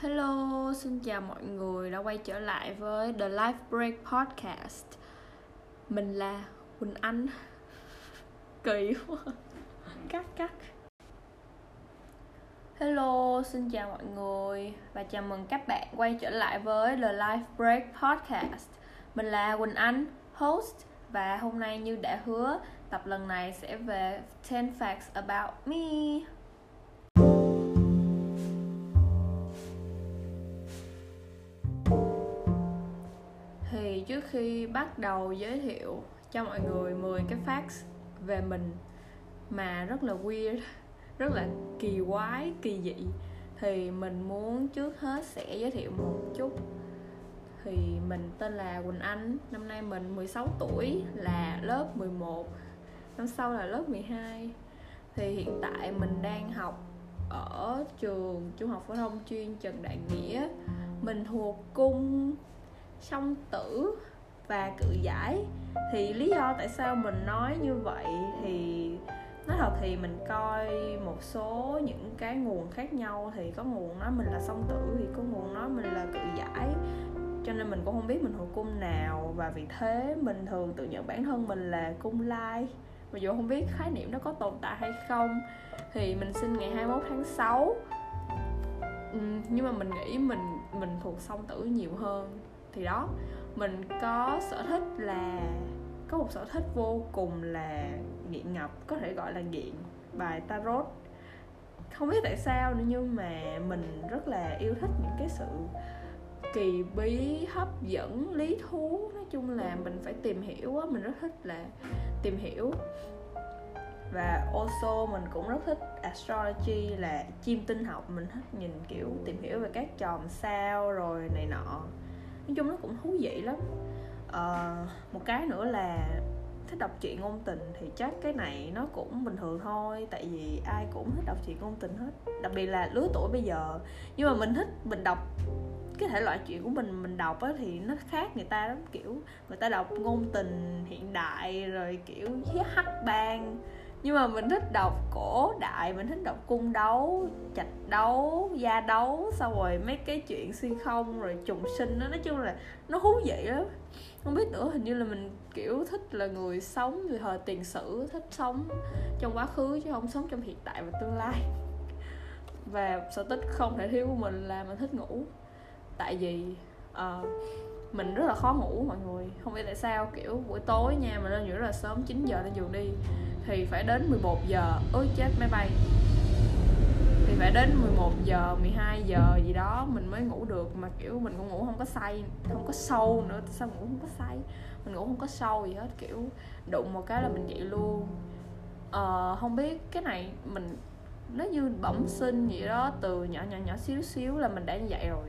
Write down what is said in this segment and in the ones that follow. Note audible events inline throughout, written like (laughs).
Hello, xin chào mọi người đã quay trở lại với The Life Break Podcast. Mình là Quỳnh Anh. (laughs) Kỳ quá. Cắt cắt. Hello, xin chào mọi người Và chào mừng các bạn quay trở lại với The Life Break Podcast. Mình là Quỳnh Anh, host Và hôm nay như đã hứa, tập lần này sẽ về 10 facts about me. Thì trước khi bắt đầu giới thiệu cho mọi người 10 cái facts về mình mà rất là weird, (laughs) rất là kỳ quái, kỳ dị, thì mình muốn trước hết sẽ giới thiệu một chút. Thì mình tên là Quỳnh Anh, năm nay mình 16 tuổi, là lớp 11 năm sau là lớp 12 thì hiện tại mình đang học ở trường trung học phổ thông chuyên Trần Đại Nghĩa. Mình thuộc cung song tử và cự giải. Thì lý do tại sao mình nói như vậy thì nói thật thì mình coi một số những cái nguồn khác nhau. Thì có nguồn nói mình là song tử, thì có nguồn nói mình là cự giải. Cho nên mình cũng không biết mình thuộc cung nào. Và vì thế mình thường tự nhận bản thân mình là cung lai. Mặc dù không biết khái niệm nó có tồn tại hay không. Thì mình sinh ngày 21 tháng 6 nhưng mà mình nghĩ mình mình thuộc song tử nhiều hơn thì đó, mình có sở thích là, có một sở thích vô cùng là nghiện ngập, có thể gọi là nghiện bài tarot. Không biết tại sao nữa nhưng mà mình rất là yêu thích những cái sự kỳ bí, hấp dẫn, lý thú. Nói chung là mình phải tìm hiểu á, mình rất thích là tìm hiểu. Và also mình cũng rất thích astrology, là chim tinh học. Mình thích nhìn kiểu tìm hiểu về các chòm sao rồi này nọ nói chung nó cũng thú vị lắm. À, một cái nữa là thích đọc truyện ngôn tình thì chắc cái này nó cũng bình thường thôi tại vì ai cũng thích đọc truyện ngôn tình hết. Đặc biệt là lứa tuổi bây giờ. Nhưng mà mình thích mình đọc cái thể loại chuyện của mình mình đọc á thì nó khác người ta lắm. Kiểu người ta đọc ngôn tình hiện đại rồi kiểu hắc bang nhưng mà mình thích đọc cổ đại mình thích đọc cung đấu trạch đấu gia đấu xong rồi mấy cái chuyện xuyên không rồi trùng sinh đó. Nói chung là nó thú vị lắm. Không biết nữa hình như là mình kiểu thích là người sống người thời tiền sử thích sống trong quá khứ chứ không sống trong hiện tại và tương lai. Và sở thích không thể thiếu của mình là mình thích ngủ. Tại vì uh, mình rất là khó ngủ mọi người. Không biết tại sao kiểu buổi tối nha mà lên giường rất là sớm 9 giờ lên giường đi thì phải đến 11 giờ. Ôi chết máy bay. Thì phải đến 11 giờ 12 giờ gì đó mình mới ngủ được. Mà kiểu mình cũng ngủ không có say không có sâu nữa. Sao ngủ không có say? Mình ngủ không có sâu gì hết kiểu đụng một cái là mình dậy luôn. Ờ, không biết cái này mình nó như bẩm sinh vậy đó từ nhỏ nhỏ nhỏ xíu xíu là mình đã như vậy rồi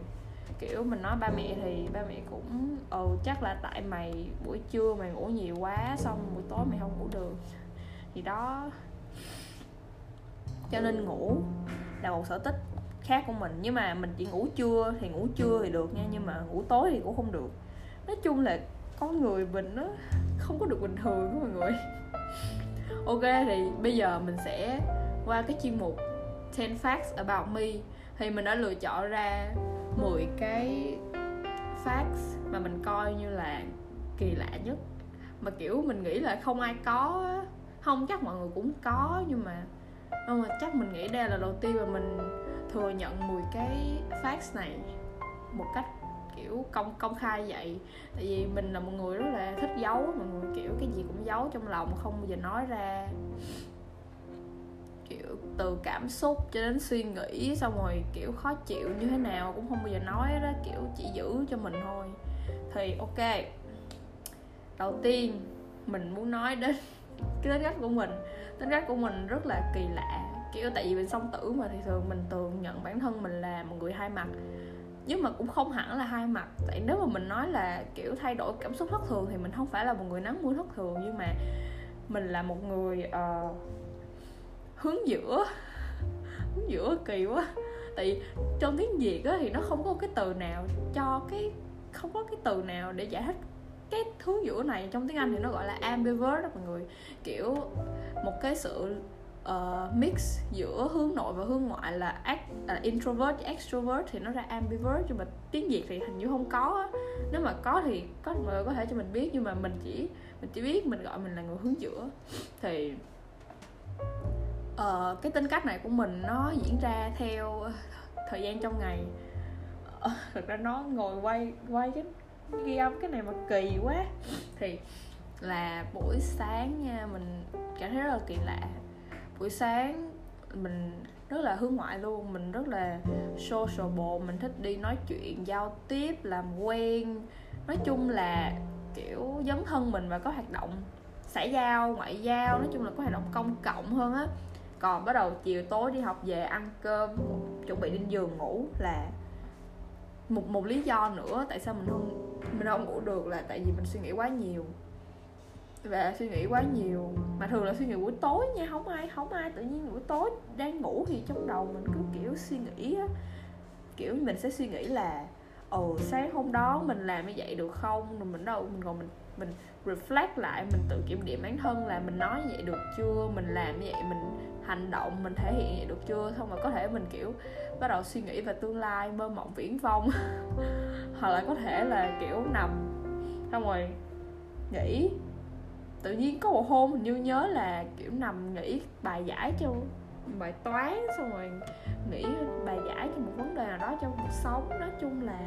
kiểu mình nói ba mẹ thì ba mẹ cũng ừ chắc là tại mày buổi trưa mày ngủ nhiều quá, xong buổi tối mày không ngủ được. Thì đó. Cho nên ngủ là một sở thích khác của mình. Nhưng mà mình chỉ ngủ trưa thì ngủ trưa thì được nha, nhưng mà ngủ tối thì cũng không được. Nói chung là con người mình nó không có được bình thường đó mọi người. Ok, thì bây giờ mình sẽ qua cái chuyên mục 10 facts about me. Thì mình đã lựa chọn ra 10 cái facts mà mình coi như là kỳ lạ nhất. Mà, kiểu, mình nghĩ là không ai có không, chắc mọi người cũng có, nhưng mà nhưng mà chắc mình nghĩ đây là đầu tiên mà mình thừa nhận 10 cái facts này một cách, kiểu, công công khai vậy. Tại vì mình là một người rất là thích giấu mọi người, kiểu, cái gì cũng giấu trong lòng, không bao giờ nói ra kiểu từ cảm xúc cho đến suy nghĩ xong rồi kiểu khó chịu như thế nào cũng không bao giờ nói đó kiểu chỉ giữ cho mình thôi. Thì ok. Đầu tiên mình muốn nói đến (laughs) cái tính cách của mình. Tính cách của mình rất là kỳ lạ kiểu tại vì mình song tử mà thì thường mình thường nhận bản thân mình là một người hai mặt. Nhưng mà cũng không hẳn là hai mặt tại nếu mà mình nói là kiểu thay đổi cảm xúc thất thường thì mình không phải là một người nắng mưa thất thường nhưng mà mình là một người uh, hướng giữa. Hướng giữa kỳ quá. Tại vì trong tiếng việt á thì nó không có cái từ nào cho cái không có cái từ nào để giải thích cái hướng giữa này. Trong tiếng anh thì nó gọi là ambivert đó mọi người. Kiểu một cái sự uh, mix giữa hướng nội và hướng ngoại là act, uh, introvert extrovert thì nó ra ambivert. Nhưng mà tiếng việt thì hình như không có á. Nếu mà có thì có mọi người có thể cho mình biết. Nhưng mà mình chỉ mình chỉ biết mình gọi mình là người hướng giữa. Thì uh, cái tính cách này của mình nó diễn ra theo thời gian trong ngày. Ờ, uh, thực ra nó ngồi quay quay cái ghi âm cái này mà kỳ quá. Thì là buổi sáng nha mình cảm thấy rất là kỳ lạ. Buổi sáng mình rất là hướng ngoại luôn mình rất là sociable mình thích đi nói chuyện giao tiếp làm quen. Nói chung là kiểu dấn thân mình và có hoạt động xã giao ngoại giao nói chung là có hoạt động công cộng hơn á còn bắt đầu chiều tối đi học về, ăn cơm, chuẩn bị lên giường ngủ là một một lý do nữa tại sao mình không mình không ngủ được là tại vì mình suy nghĩ quá nhiều. Và suy nghĩ quá nhiều, mà thường là suy nghĩ buổi tối nha, không ai không ai tự nhiên buổi tối đang ngủ thì trong đầu mình cứ kiểu suy nghĩ á. Kiểu mình sẽ suy nghĩ là, ồ, sáng hôm đó mình làm như vậy được không? Rồi mình đâu, mình còn mình mình reflect lại, mình tự kiểm điểm bản thân là mình nói như vậy được chưa? Mình làm như vậy mình hành động mình thể hiện vậy được chưa? Xong rồi có thể mình, kiểu, bắt đầu suy nghĩ về tương lai, mơ mộng viễn vông. (laughs) Hoặc là có thể là, kiểu, nằm, xong rồi nghĩ tự nhiên có một hôm mình như nhớ là, kiểu, nằm nghĩ bài giải cho bài toán, xong rồi nghĩ bài giải cho một vấn đề nào đó trong cuộc sống. Nói chung là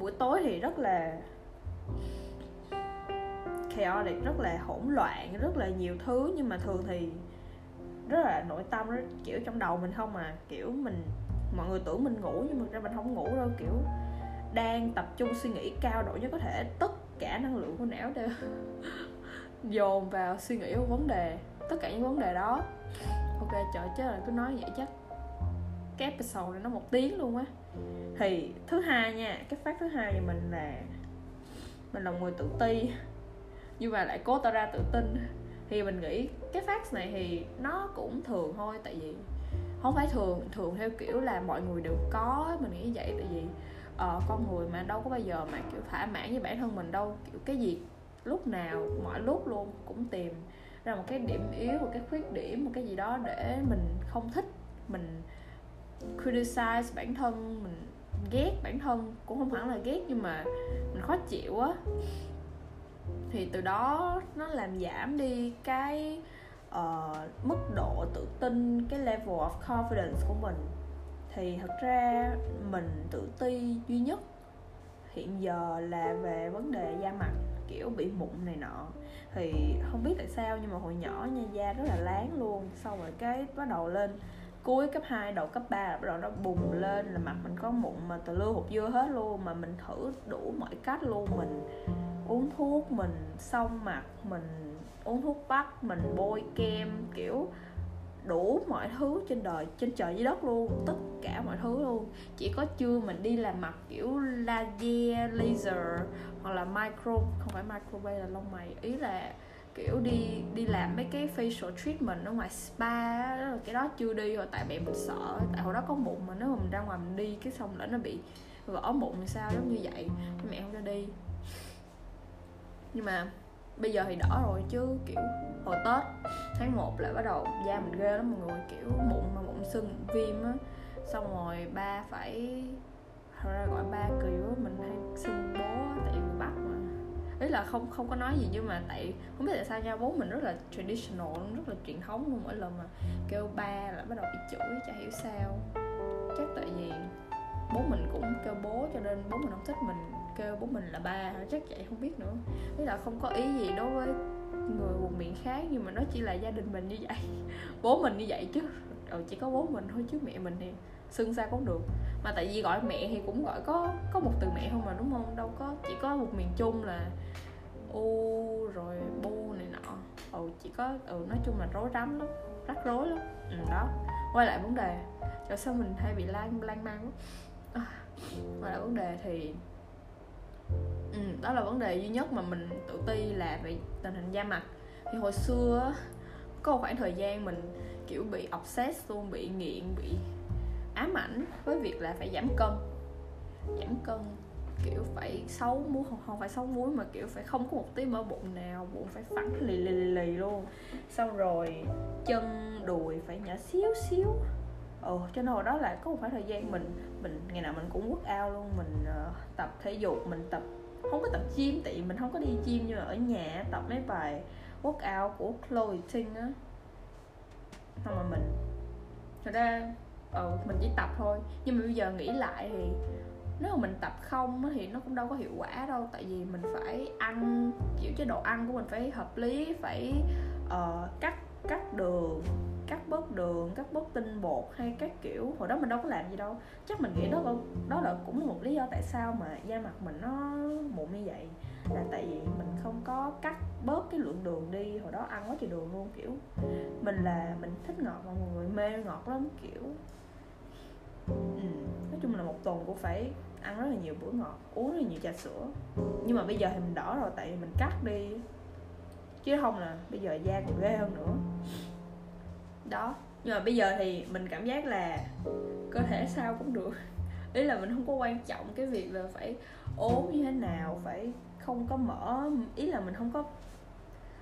buổi tối thì rất là chaotic, rất là hỗn loạn, rất là nhiều thứ. Nhưng mà thường thì rất là nội tâm, rất kiểu trong đầu mình không mà kiểu mình, mọi người tưởng mình ngủ nhưng mà ra mình không ngủ đâu. Kiểu đang tập trung suy nghĩ cao độ nhất có thể. Tất cả năng lượng của não đều (laughs) dồn vào suy nghĩ của vấn đề. Tất cả những vấn đề đó. Ok, trời chứ là cứ nói vậy chắc cái episode này nó một tiếng luôn á. Thì, thứ hai nha, cái phát thứ hai thì mình là mình là người tự ti. Nhưng mà lại cố tỏ ra tự tin. Thì mình nghĩ cái fact này thì nó cũng thường thôi tại vì không phải thường thường theo kiểu là mọi người đều có mình nghĩ vậy tại vì uh, con người mà đâu có bao giờ mà kiểu thỏa mãn với bản thân mình đâu. Kiểu cái gì lúc nào mọi lúc luôn cũng tìm ra một cái điểm yếu một cái khuyết điểm một cái gì đó để mình không thích mình criticize bản thân mình ghét bản thân. Cũng không hẳn là ghét nhưng mà mình khó chịu á. Thì từ đó nó làm giảm đi cái uh, mức độ tự tin cái level of confidence của mình thì thật ra mình tự ti duy nhất hiện giờ là về vấn đề da mặt kiểu bị mụn này nọ. Thì không biết tại sao nhưng mà hồi nhỏ nha da rất là láng luôn. Xong rồi cái bắt đầu lên cuối cấp 2 đầu cấp 3 là bắt đầu nó bùng lên là mặt mình có mụn mà từ lưu hụt dưa hết luôn mà mình thử đủ mọi cách luôn. Mình uống thuốc mình xong mặt mình uống thuốc bắc mình bôi kem kiểu đủ mọi thứ trên đời trên trời dưới đất luôn tất cả mọi thứ luôn. Chỉ có chưa mình đi làm mặt kiểu laser laser hoặc là micro không phải microbay là lông mày ý là kiểu đi đi làm mấy cái facial treatment ở ngoài spa đó, cái đó chưa đi rồi tại mẹ mình sợ tại hồi đó có mụn mà nếu mà mình ra ngoài mình đi cái xong lỡ nó bị vỡ mụn sao giống như vậy mẹ không cho đi. Nhưng mà bây giờ thì đỏ rồi chứ, kiểu, hồi tết tháng 1 lại bắt đầu da mình ghê lắm mọi người, kiểu mụn mà mụn sưng viêm á. Xong rồi ba phải, thật ra gọi ba kỳ quá mình hay xưng bố tại vì bắt mà. Ý là không không có nói gì nhưng mà tại, không biết tại sao nha, bố mình rất là traditional rất là truyền thống luôn, mỗi lần mà kêu ba là bắt đầu bị chửi, chả hiểu sao. Chắc tại vì bố mình cũng kêu bố cho nên bố mình không thích mình kêu bố mình là ba chắc vậy không biết nữa. Thế là không có ý gì đối với người vùng miền khác nhưng mà nó chỉ là gia đình mình như vậy (laughs) bố mình như vậy chứ. Ừ, chỉ có bố mình thôi chứ mẹ mình thì xưng xa cũng được. Mà tại vì gọi mẹ thì cũng gọi có có một từ mẹ không mà đúng không? Đâu có chỉ có một miền chung là u rồi bu này nọ. Ừ chỉ có ừ nói chung là rối rắm lắm rắc rối lắm. Ừ, đó. Quay lại vấn đề cho sao mình hay bị lan lan man à, quay lại vấn đề thì ừ, đó là vấn đề duy nhất mà mình tự ti là về tình hình da mặt. Thì hồi xưa có một khoảng thời gian mình kiểu bị obsessed luôn bị nghiện bị ám ảnh với việc là phải giảm cân. Giảm cân kiểu phải xấu muối không, không phải xấu muối mà kiểu phải không có một tí mỡ bụng nào bụng phải phẳng lì lì lì, lì luôn. Xong rồi chân đùi phải nhỏ xíu xíu ừ cho nên hồi đó lại có một khoảng thời gian mình mình ngày nào mình cũng work ao luôn mình uh, tập thể dục mình tập không có tập gym tại vì mình không có đi gym nhưng mà ở nhà tập mấy bài workout của Chloe Ting á. Xong mà mình thật ra ừ, mình chỉ tập thôi. Nhưng mà bây giờ nghĩ lại thì nếu mà mình tập không thì nó cũng đâu có hiệu quả đâu tại vì mình phải ăn kiểu chế độ ăn của mình phải hợp lý phải uh, cắt cắt đường cắt bớt đường, cắt bớt tinh bột hay các kiểu. Hồi đó mình đâu có làm gì đâu. Chắc mình nghĩ đó đó là cũng là một lý do tại sao mà da mặt mình nó mụn như vậy. Là tại vì mình không có cắt bớt cái lượng đường đi. Hồi đó ăn quá trời đường luôn, kiểu. Mình là, mình thích ngọt mà mọi người mê ngọt lắm, kiểu. Ừ. nói chung là một tuần cũng phải ăn rất là nhiều bữa ngọt, uống rất là nhiều trà sữa. Nhưng mà bây giờ thì mình đỏ rồi, tại vì mình cắt đi. Chứ không là bây giờ da còn ghê hơn nữa đó. Nhưng mà bây giờ thì mình cảm giác là cơ thể sao cũng được. Ý là mình không có quan trọng cái việc là phải ốm như thế nào phải không có mở ý là mình không có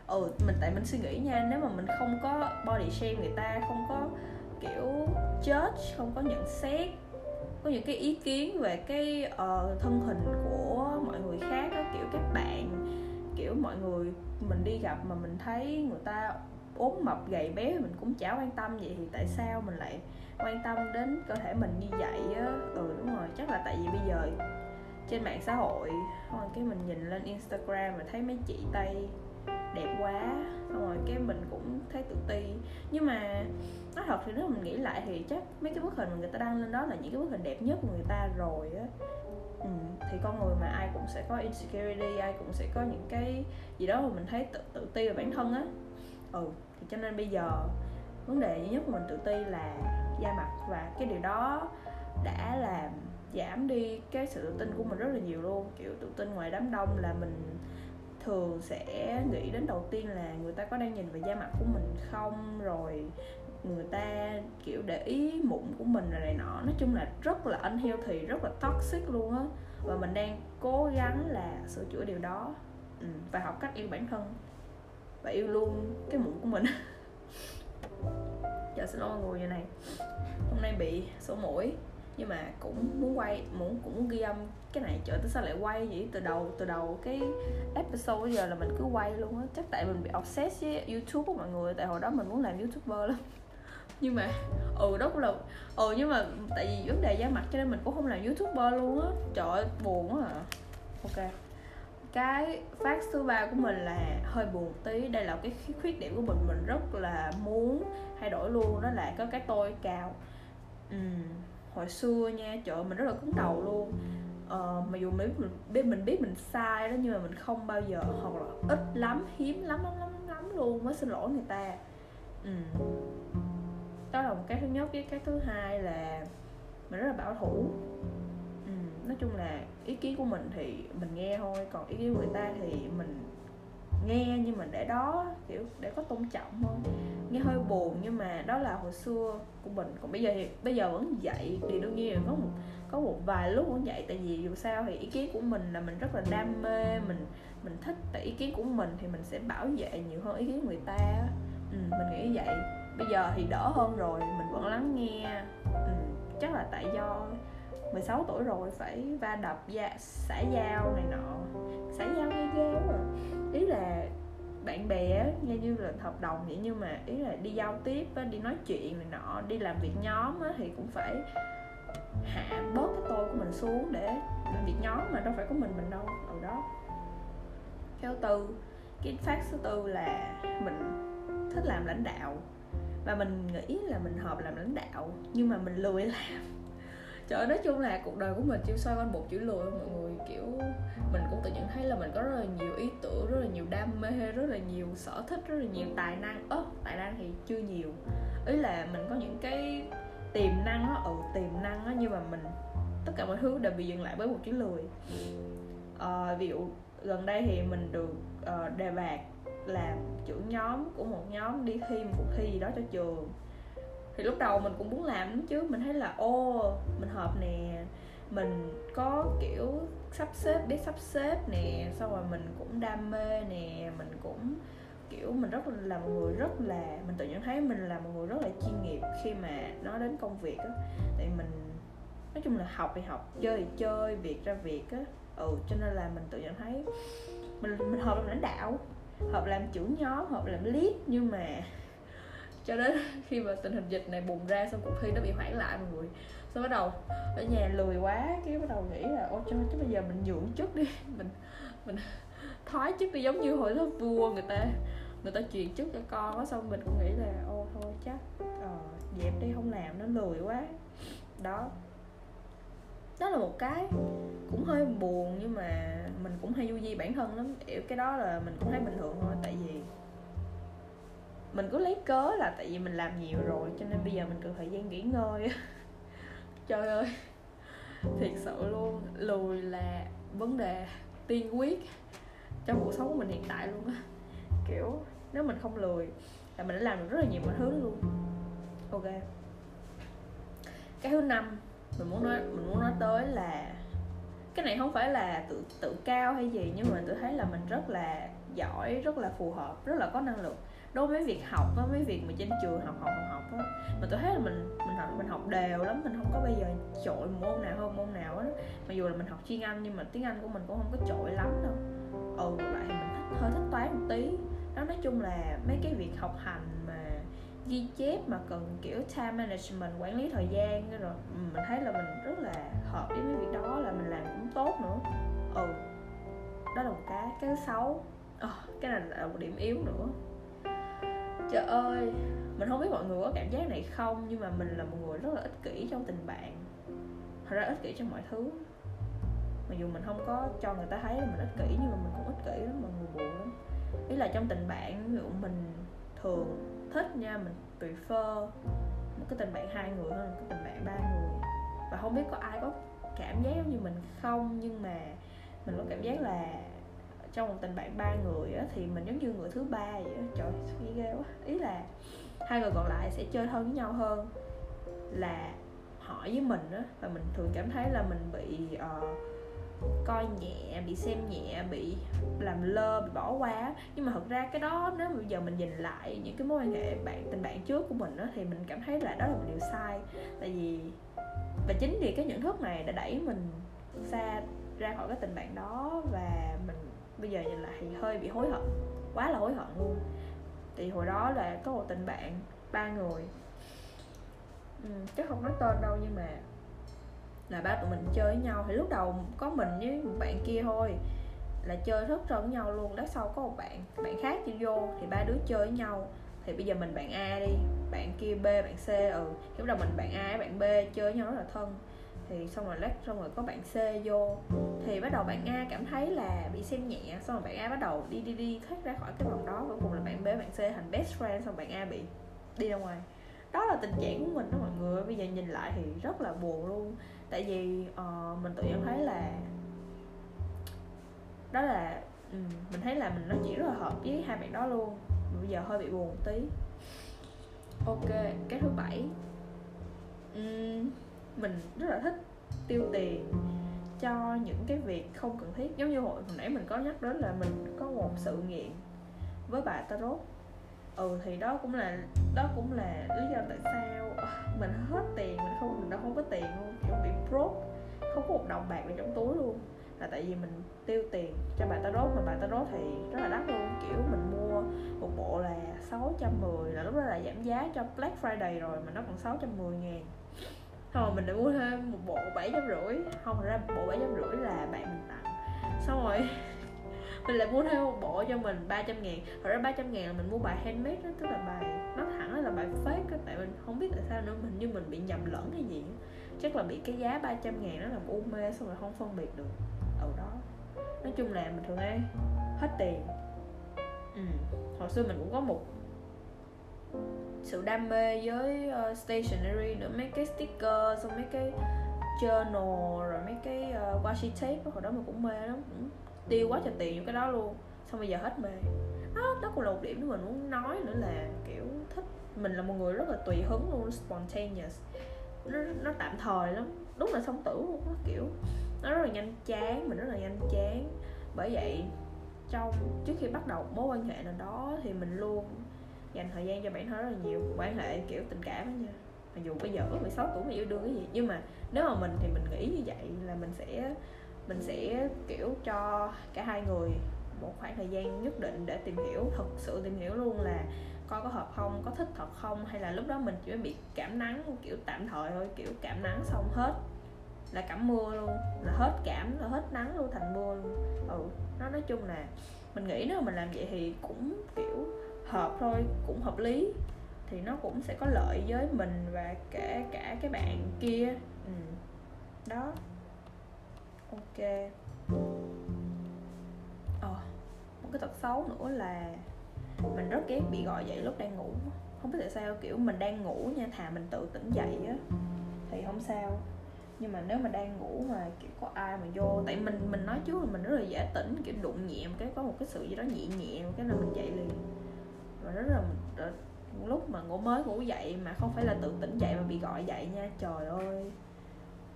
ừ mình tại mình suy nghĩ nha nếu mà mình không có body shame người ta không có kiểu judge không có nhận xét có những cái ý kiến về cái uh, thân hình của mọi người khác đó, kiểu các bạn kiểu mọi người mình đi gặp mà mình thấy người ta ốm mập gầy béo thì mình cũng chả quan tâm vậy thì tại sao mình lại quan tâm đến cơ thể mình như vậy á? Ừ đúng rồi chắc là tại vì bây giờ trên mạng xã hội xong rồi cái mình nhìn lên instagram và thấy mấy chị tây đẹp quá xong rồi cái mình cũng thấy tự ti. Nhưng mà nói thật thì nếu mình nghĩ lại thì chắc mấy cái bức hình mà người ta đăng lên đó là những cái bức hình đẹp nhất của người ta rồi á. Ừ, thì con người mà ai cũng sẽ có insecurity ai cũng sẽ có những cái gì đó mà mình thấy tự tự ti về bản thân á ừ thì cho nên bây giờ vấn đề duy nhất của mình tự ti là da mặt và cái điều đó đã làm giảm đi cái sự tự tin của mình rất là nhiều luôn. Kiểu tự tin ngoài đám đông là mình thường sẽ nghĩ đến đầu tiên là người ta có đang nhìn vào da mặt của mình không? Rồi người ta kiểu để ý mụn của mình rồi này nọ. Nói chung là rất là anh hêu thì rất là toxic luôn á. Và mình đang cố gắng là sửa chữa điều đó. Ừ, và học cách yêu bản thân và yêu luôn cái mụn của mình. Giờ xin lỗi mọi người như này hôm nay bị sổ mũi. Nhưng mà cũng muốn quay, muốn cũng muốn ghi âm cái này trời tới sao lại quay vậy? Từ đầu từ đầu cái episode bây giờ là mình cứ quay luôn á. Chắc tại mình bị obsessed với youtube của mọi người, tại hồi đó mình muốn làm youtuber lắm. Nhưng mà ừ đó cũng là ừ nhưng mà tại vì vấn đề da mặt cho nên mình cũng không làm youtuber luôn á. Trời ơi, buồn quá à. Ok cái phát thứ ba của mình là hơi buồn tí. Đây là cái khuyết điểm của mình. Mình rất là muốn thay đổi luôn. Đó là có cái tôi cao. Ừ, hồi xưa nha trời mình rất là cứng đầu luôn. Ờ, mà dù mình biết mình biết mình sai đó nhưng mà mình không bao giờ hoặc là ít lắm hiếm lắm lắm lắm lắm luôn mới xin lỗi người ta. Ừ. đó là một cái thứ nhất. Cái cái thứ hai là mình rất là bảo thủ nói chung là ý kiến của mình thì mình nghe thôi còn ý kiến của người ta thì mình nghe nhưng mình để đó kiểu để có tôn trọng thôi. Nghe hơi buồn nhưng mà đó là hồi xưa của mình còn bây giờ thì bây giờ vẫn vậy thì đương nhiên là có một có một vài lúc vẫn vậy tại vì dù sao thì ý kiến của mình là mình rất là đam mê mình mình thích tại ý kiến của mình thì mình sẽ bảo vệ nhiều hơn ý kiến người ta ừ, mình nghĩ vậy. Bây giờ thì đỡ hơn rồi mình vẫn lắng nghe. Ừ, chắc là tại do 16 tuổi rồi phải va đập da, xã giao này nọ. Xã giao ghê ghê quá à. ý là bạn bè nghe như là hợp đồng vậy nhưng mà ý là đi giao tiếp đi nói chuyện này nọ đi làm việc nhóm thì cũng phải hạ bớt cái tôi của mình xuống để làm việc nhóm mà đâu phải có mình mình đâu. Ở đó. Theo tư cái phát thứ tư là mình thích làm lãnh đạo và mình nghĩ là mình hợp làm lãnh đạo nhưng mà mình lười làm trời nói chung là cuộc đời của mình chỉ xoay quanh một chữ lười mọi người. Kiểu mình cũng tự nhận thấy là mình có rất là nhiều ý tưởng rất là nhiều đam mê rất là nhiều sở thích rất là nhiều tài năng. Ớ tài năng thì chưa nhiều. Ý là mình có những cái tiềm năng á ừ tiềm năng á nhưng mà mình tất cả mọi thứ đều bị dừng lại bởi một chữ lười. À, ví dụ gần đây thì mình được uh, đề bạt làm trưởng nhóm của một nhóm đi thi một cuộc thi gì đó cho trường thì lúc đầu mình cũng muốn làm lắm chứ, mình thấy là, ô, mình hợp nè, mình có kiểu sắp xếp, biết sắp xếp nè, xong rồi mình cũng đam mê nè, mình cũng, kiểu, mình rất là một người rất là, mình tự nhận thấy mình là một người rất là chuyên nghiệp khi mà nói đến công việc á. Tại mình, nói chung là học thì học, chơi thì chơi, việc ra việc á. Ừ cho nên là mình tự nhận thấy mình mình hợp làm lãnh đạo, hợp làm trưởng nhóm, hợp làm lead nhưng mà cho đến khi mà tình hình dịch này bùng ra xong cuộc thi nó bị hoãn lại mọi người xong bắt đầu ở nhà lười quá cái bắt đầu nghĩ là ôi trời chứ bây giờ mình nhượng chức đi mình mình thoái chức đi giống như hồi đó vua người ta người ta truyền chức cho con á. Xong mình cũng nghĩ là ô thôi chắc ờ, dẹp đi không làm nó lười quá. Đó. Đó là một cái cũng hơi buồn nhưng mà mình cũng hay du di bản thân lắm kiểu cái đó là mình cũng thấy bình thường thôi tại vì mình cứ lấy cớ là tại vì mình làm nhiều rồi, cho nên bây giờ mình cần thời gian nghỉ ngơi. (laughs) Trời ơi, thiệt sự luôn lùi là vấn đề tiên quyết trong cuộc sống của mình hiện tại luôn á. Kiểu, nếu mình không lười là mình đã làm được rất là nhiều mọi thứ luôn. Ok. Cái thứ năm mình muốn nói, mình muốn nói tới là, cái này không phải là tự tự cao hay gì, nhưng mà mình tự thấy là mình rất là giỏi, rất là phù hợp, rất là có năng lực đối với việc học với mấy việc mà trên trường học học học học á, mà tôi thấy là mình mình học mình học đều lắm, mình không có bây giờ trội môn nào hơn môn nào á. Mặc dù là mình học chuyên anh nhưng mà tiếng anh của mình cũng không có trội lắm đâu. Ừ lại thì mình thích, hơi thích toán một tí. Đó, nói chung là mấy cái việc học hành mà ghi chép mà cần kiểu time management, quản lý thời gian rồi ừ, mình thấy là mình rất là hợp với mấy việc đó, là mình làm cũng tốt nữa. Ừ đó là một cái cái xấu oh, cái này là một điểm yếu nữa. Trời ơi mình không biết mọi người có cảm giác này không nhưng mà mình là một người rất là ích kỷ trong tình bạn. Thật ra ích kỷ trong mọi thứ. Mặc dù mình không có cho người ta thấy là mình ích kỷ nhưng mà mình cũng ích kỷ lắm mọi người buồn lắm. Ý là trong tình bạn ví dụ mình thường thích nha mình prefer một cái tình bạn hai người hơn một cái tình bạn ba người. Và không biết có ai có cảm giác giống như mình không nhưng mà mình có cảm giác là trong một tình bạn ba người á, thì mình giống như người thứ ba vậy á. Trời suy ghê quá. Ý là hai người còn lại sẽ chơi thân với nhau hơn là họ với mình á. Và mình thường cảm thấy là mình bị uh, coi nhẹ bị xem nhẹ bị làm lơ bị bỏ qua nhưng mà thật ra cái đó nếu bây giờ mình nhìn lại những cái mối quan hệ bạn tình bạn trước của mình á thì mình cảm thấy là đó là một điều sai. Tại vì và chính vì cái nhận thức này đã đẩy mình xa ra khỏi cái tình bạn đó và mình bây giờ nhìn lại thì hơi bị hối hận quá là hối hận luôn. Thì hồi đó là có một tình bạn ba người. Ừ, chắc không nói tên đâu nhưng mà là ba tụi mình chơi với nhau. Thì lúc đầu có mình với một bạn kia thôi là chơi rất thân với nhau luôn. Đó sau có một bạn bạn khác đi vô thì ba đứa chơi với nhau. Thì bây giờ mình bạn A đi bạn kia B bạn C ừ. Lúc đầu mình bạn A với bạn B chơi với nhau rất là thân thì xong rồi lát xong rồi có bạn C vô. Thì bắt đầu bạn A cảm thấy là bị xem nhẹ xong rồi bạn A bắt đầu đi đi đi thoát ra khỏi cái vòng đó. Cuối cùng là bạn B bạn C thành best friend xong bạn A bị đi ra ngoài. Đó là tình trạng của mình đó mọi người bây giờ nhìn lại thì rất là buồn luôn. Tại vì uh, mình tự nhận thấy là đó là um, mình thấy là mình nói chuyện rất là hợp với hai bạn đó luôn. Bây giờ hơi bị buồn một tí. Ok cái thứ bảy. Um, mình rất là thích tiêu tiền cho những cái việc không cần thiết. Giống như hồi, hồi nãy mình có nhắc đến là mình có một sự nghiện với bà tarot. Ừ thì đó cũng là đó cũng là lý do tại sao à, mình hết tiền mình không mình đâu không có tiền luôn kiểu bị broke không có một đồng bạc nào trong túi luôn. Là tại vì mình tiêu tiền cho bà tarot mà bà tarot thì rất là đắt luôn. Kiểu mình mua một bộ là 610 là lúc đó là giảm giá cho Black Friday rồi mà nó còn 610 ngàn xong rồi mình lại mua thêm một bộ bảy trăm rưỡi. Không ra bộ bảy trăm rưỡi là bạn mình tặng. Xong rồi (laughs) mình lại mua thêm một bộ cho mình 300 ngàn. Thật ra 300 ngàn là mình mua bài handmade đó tức là bài nó thẳng là bài fake đó, tại mình không biết tại sao nữa. Mình như mình bị nhầm lẫn hay gì chắc là bị cái giá 300 ngàn nó làm u mê xong rồi không phân biệt được. Ở đó. Nói chung là mình thường ấy hết tiền. Ừ. hồi xưa mình cũng có một sự đam mê với uh, stationery nữa mấy cái sticker xong mấy cái journal rồi mấy cái uh, washi tape hồi đó mình cũng mê lắm cũng tiêu quá trời tiền những cái đó luôn. Xong bây giờ hết mê. Đó đó cũng là một điểm mà mình muốn nói nữa là kiểu thích mình là một người rất là tùy hứng luôn spontaneous. Nó nó tạm thời lắm đúng là song tử luôn nó kiểu nó rất là nhanh chán mình rất là nhanh chán. Bởi vậy trong trước khi bắt đầu mối quan hệ nào đó thì mình luôn dành thời gian cho bản thân rất là nhiều, quan hệ, kiểu, tình cảm đó nha. Mặc dù bây giờ có 16 tuổi mà yêu đương cái gì, nhưng mà nếu mà mình thì mình nghĩ như vậy là mình sẽ mình sẽ, kiểu, cho cả hai người một khoảng thời gian nhất định để tìm hiểu thật sự tìm hiểu luôn là coi có hợp không, có thích thật không, hay là lúc đó mình chỉ bị cảm nắng, kiểu, tạm thời thôi, kiểu, cảm nắng xong hết là cảm mưa luôn, là hết cảm, là hết nắng luôn, thành mưa luôn. Ừ nó nói chung là mình nghĩ nếu mà mình làm vậy thì cũng, kiểu hợp thôi, cũng hợp lý. Thì nó cũng sẽ có lợi với mình và cả cả cái bạn kia. Ừ. đó. Ok. Ờ một cái tật xấu nữa là mình rất ghét bị gọi dậy lúc đang ngủ. Không biết tại sao, kiểu, mình đang ngủ nha, thà mình tự tỉnh dậy á, thì không sao. Nhưng mà nếu mà đang ngủ mà, kiểu, có ai mà vô, tại mình mình nói trước là mình rất là dễ tỉnh, kiểu, đụng nhẹ một cái, có một cái sự gì đó nhẹ nhẹ một cái là mình dậy liền mà rất là lúc mà ngủ mới ngủ dậy mà không phải là tự tỉnh dậy mà bị gọi dậy nha trời ơi.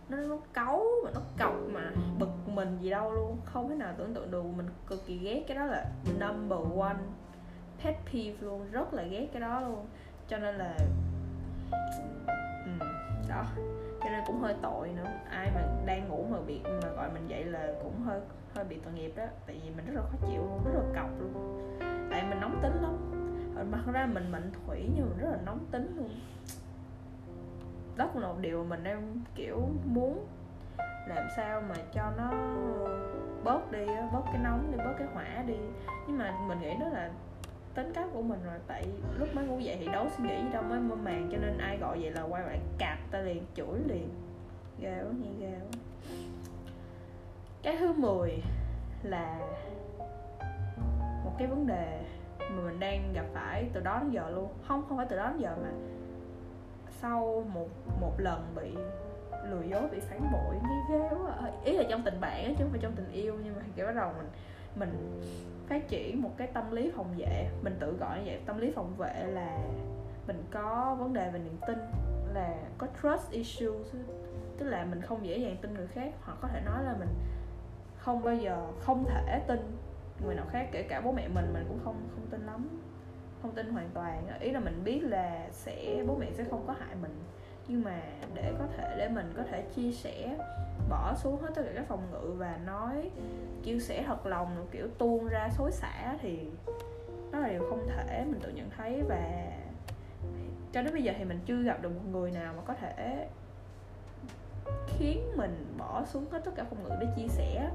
Nó nó cấu mà nó cọc mà bực mình gì đâu luôn không thể nào tưởng tượng được mình cực kỳ ghét cái đó là number one pet peeve luôn rất là ghét cái đó luôn. Cho nên là ừ, đó cho nên cũng hơi tội nữa. Ai mà đang ngủ mà bị mà gọi mình dậy là cũng hơi hơi bị tội nghiệp đó tại vì mình rất là khó chịu luôn rất là cọc luôn. Tại mình nóng tính lắm mặt ra mình mệnh thủy nhưng mà rất là nóng tính luôn. Đó cũng là một điều mình đang, kiểu, muốn làm sao mà cho nó bớt đi bớt cái nóng đi, bớt cái hỏa đi. Nhưng mà mình nghĩ đó là tính cách của mình rồi, tại lúc mới ngủ dậy thì đâu suy nghĩ gì đâu, mới mơ màng cho nên ai gọi vậy là quay lại cạp ta liền, chửi liền. Ghê quá nghe ghê quá cái thứ 10 là một cái vấn đề mà mình đang gặp phải từ đó đến giờ luôn. Không không phải từ đó đến giờ mà sau một một lần bị lừa dối, bị phản bội nghe ghê quá. Ờ, ý là trong tình bạn chứ không phải trong tình yêu, nhưng mà kiểu bắt đầu mình mình phát triển một cái tâm lý phòng vệ. Mình tự gọi như vậy, tâm lý phòng vệ là mình có vấn đề về niềm tin, là có trust issues tức là mình không dễ dàng tin người khác, hoặc có thể nói là mình không bao giờ không thể tin người nào khác, kể cả bố mẹ mình mình cũng không không tin lắm, không tin hoàn toàn. Ý là mình biết là sẽ, bố mẹ sẽ không có hại mình. Nhưng mà để có thể, để mình có thể chia sẻ, bỏ xuống hết tất cả các phòng ngự và nói chia sẻ thật lòng, kiểu, tuôn ra xối xả thì đó là điều không thể, mình tự nhận thấy. Và cho đến bây giờ thì mình chưa gặp được một người nào mà có thể khiến mình bỏ xuống hết tất cả phòng ngự để chia sẻ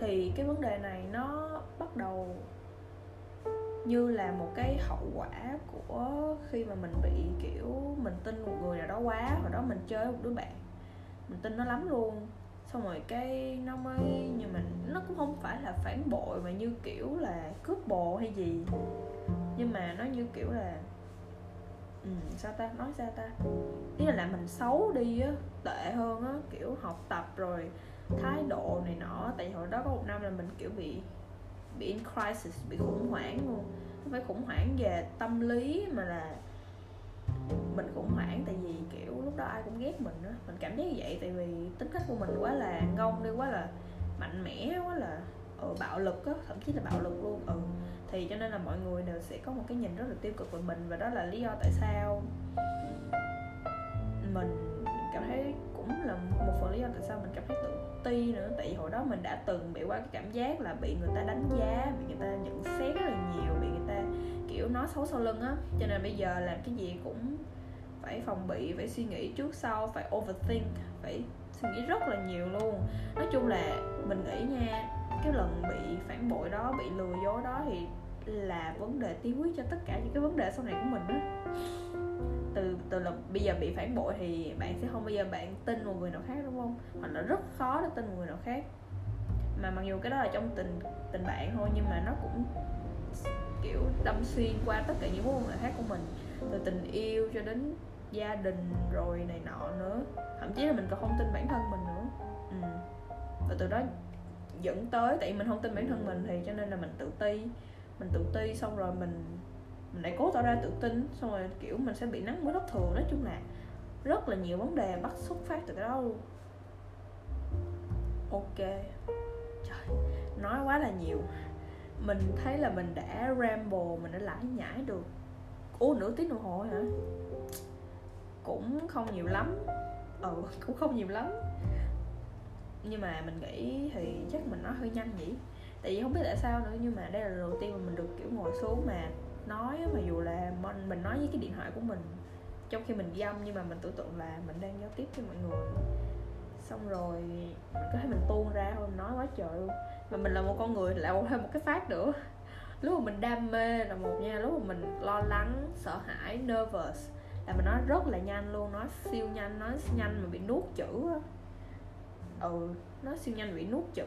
thì cái vấn đề này nó bắt đầu như là một cái hậu quả của khi mà mình bị kiểu mình tin một người nào đó quá hồi đó mình chơi một đứa bạn. Mình tin nó lắm luôn. Xong rồi cái nó mới nhưng mà nó cũng không phải là phản bội mà như kiểu là cướp bồ hay gì. Nhưng mà nó như kiểu là ừ, sao ta? Nói sao ta? Ý là làm mình xấu đi á tệ hơn á kiểu học tập rồi thái độ này nọ. Tại hồi đó có một năm là mình kiểu bị bị in crisis bị khủng hoảng luôn. Không phải khủng hoảng về tâm lý mà là mình khủng hoảng. Tại vì kiểu lúc đó ai cũng ghét mình á. Mình cảm thấy như vậy tại vì tính cách của mình quá là ngông đi quá là mạnh mẽ quá là ừ, bạo lực á. Thậm chí là bạo lực luôn ừ. Thì cho nên là mọi người đều sẽ có một cái nhìn rất là tiêu cực về mình và đó là lý do tại sao mình cảm thấy cũng là một phần lý do tại sao mình cảm thấy tự ti nữa. Tại vì hồi đó mình đã từng bị qua cái cảm giác là bị người ta đánh giá, bị người ta nhận xét rất là nhiều, bị người ta, kiểu, nói xấu sau lưng á. Cho nên bây giờ làm cái gì cũng phải phòng bị, phải suy nghĩ trước sau, phải overthink, phải suy nghĩ rất là nhiều luôn. Nói chung là mình nghĩ nha, cái lần bị phản bội đó, bị lừa dối đó thì là vấn đề tiên quyết cho tất cả những cái vấn đề sau này của mình á từ là bây giờ bị phản bội thì bạn sẽ không bao giờ bạn tin một người nào khác, đúng không? Hoặc là rất khó để tin một người nào khác. Mà mặc dù cái đó là trong tình tình bạn thôi, nhưng mà nó cũng kiểu đâm xuyên qua tất cả những mối quan hệ khác của mình. Từ tình yêu cho đến gia đình rồi này nọ nữa. Thậm chí là mình còn không tin bản thân mình nữa. Ừ. và từ đó dẫn tới, tại mình không tin bản thân mình thì cho nên là mình tự ti. Mình tự ti xong rồi mình mình lại cố tỏ ra tự tin, xong rồi, kiểu, mình sẽ bị nắng mới bất thường, nói chung là rất là nhiều vấn đề bắt xuất phát từ cái đó luôn. Ok. Trời, nói quá là nhiều. Mình thấy là mình đã ramble, mình đã lải nhải được, ủa, nửa tiếng đồng hồ hả? Cũng không nhiều lắm. Ừ (laughs) cũng không nhiều lắm. Nhưng mà mình nghĩ thì chắc mình nói hơi nhanh nhỉ? Tại vì không biết tại sao nữa, nhưng mà đây là lần đầu tiên mà mình được, kiểu, ngồi xuống mà nói mà dù là mình mình nói với cái điện thoại của mình, trong khi mình ghi âm nhưng mà mình tưởng tượng là mình đang giao tiếp với mọi người. Xong rồi mình có thể mình tuôn ra thôi, mình nói quá trời luôn. Mà mình là một con người, lại một thêm một cái phát nữa. Lúc mà mình đam mê là một nha, lúc mà mình lo lắng, sợ hãi, nervous, là mình nói rất là nhanh luôn, nói siêu nhanh, nói nhanh mà bị nuốt chữ ừ nói siêu nhanh bị nuốt chữ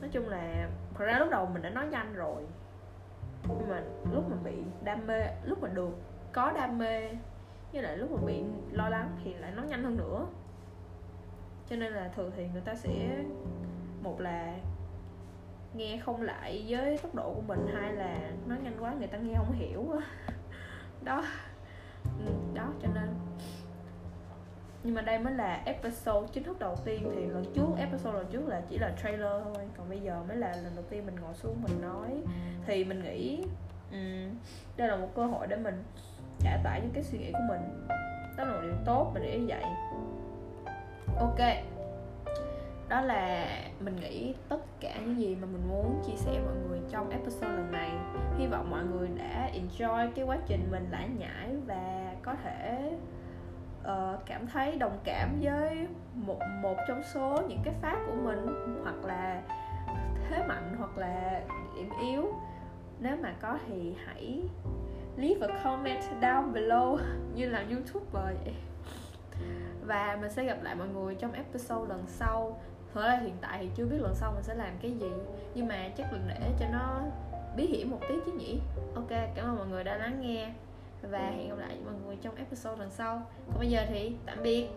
nói chung là, thật ra lúc đầu mình đã nói nhanh rồi nhưng mà lúc mà bị đam mê, lúc mà được có đam mê, với lại lúc mà bị lo lắng thì lại nói nhanh hơn nữa. Cho nên là thường thì người ta sẽ, một là nghe không lại với tốc độ của mình, hai là nói nhanh quá người ta nghe không hiểu. (laughs) Đó. Ừ, đó, cho nên nhưng mà đây mới là episode chính thức đầu tiên thì lần trước episode lần trước là chỉ là trailer thôi. Còn bây giờ mới là lần đầu tiên mình ngồi xuống mình nói. Thì mình nghĩ um, đây là một cơ hội để mình trả tải những cái suy nghĩ của mình. Đó là một điều tốt mình nghĩ vậy ok. Đó là mình nghĩ tất cả những gì mà mình muốn chia sẻ mọi người trong episode lần này. Hy vọng mọi người đã enjoy cái quá trình mình lải nhải và có thể uh, cảm thấy đồng cảm với một một trong số những cái phát của mình hoặc là thế mạnh hoặc là điểm yếu. Nếu mà có thì hãy leave a comment down below (laughs) như là youtuber vậy. Và mình sẽ gặp lại mọi người trong episode lần sau. Thật ra hiện tại thì chưa biết lần sau mình sẽ làm cái gì nhưng mà chắc là để cho nó bí hiểm một tí chứ nhỉ? Ok cảm ơn mọi người đã lắng nghe và hẹn gặp lại mọi người trong episode lần sau. Còn bây giờ thì tạm biệt.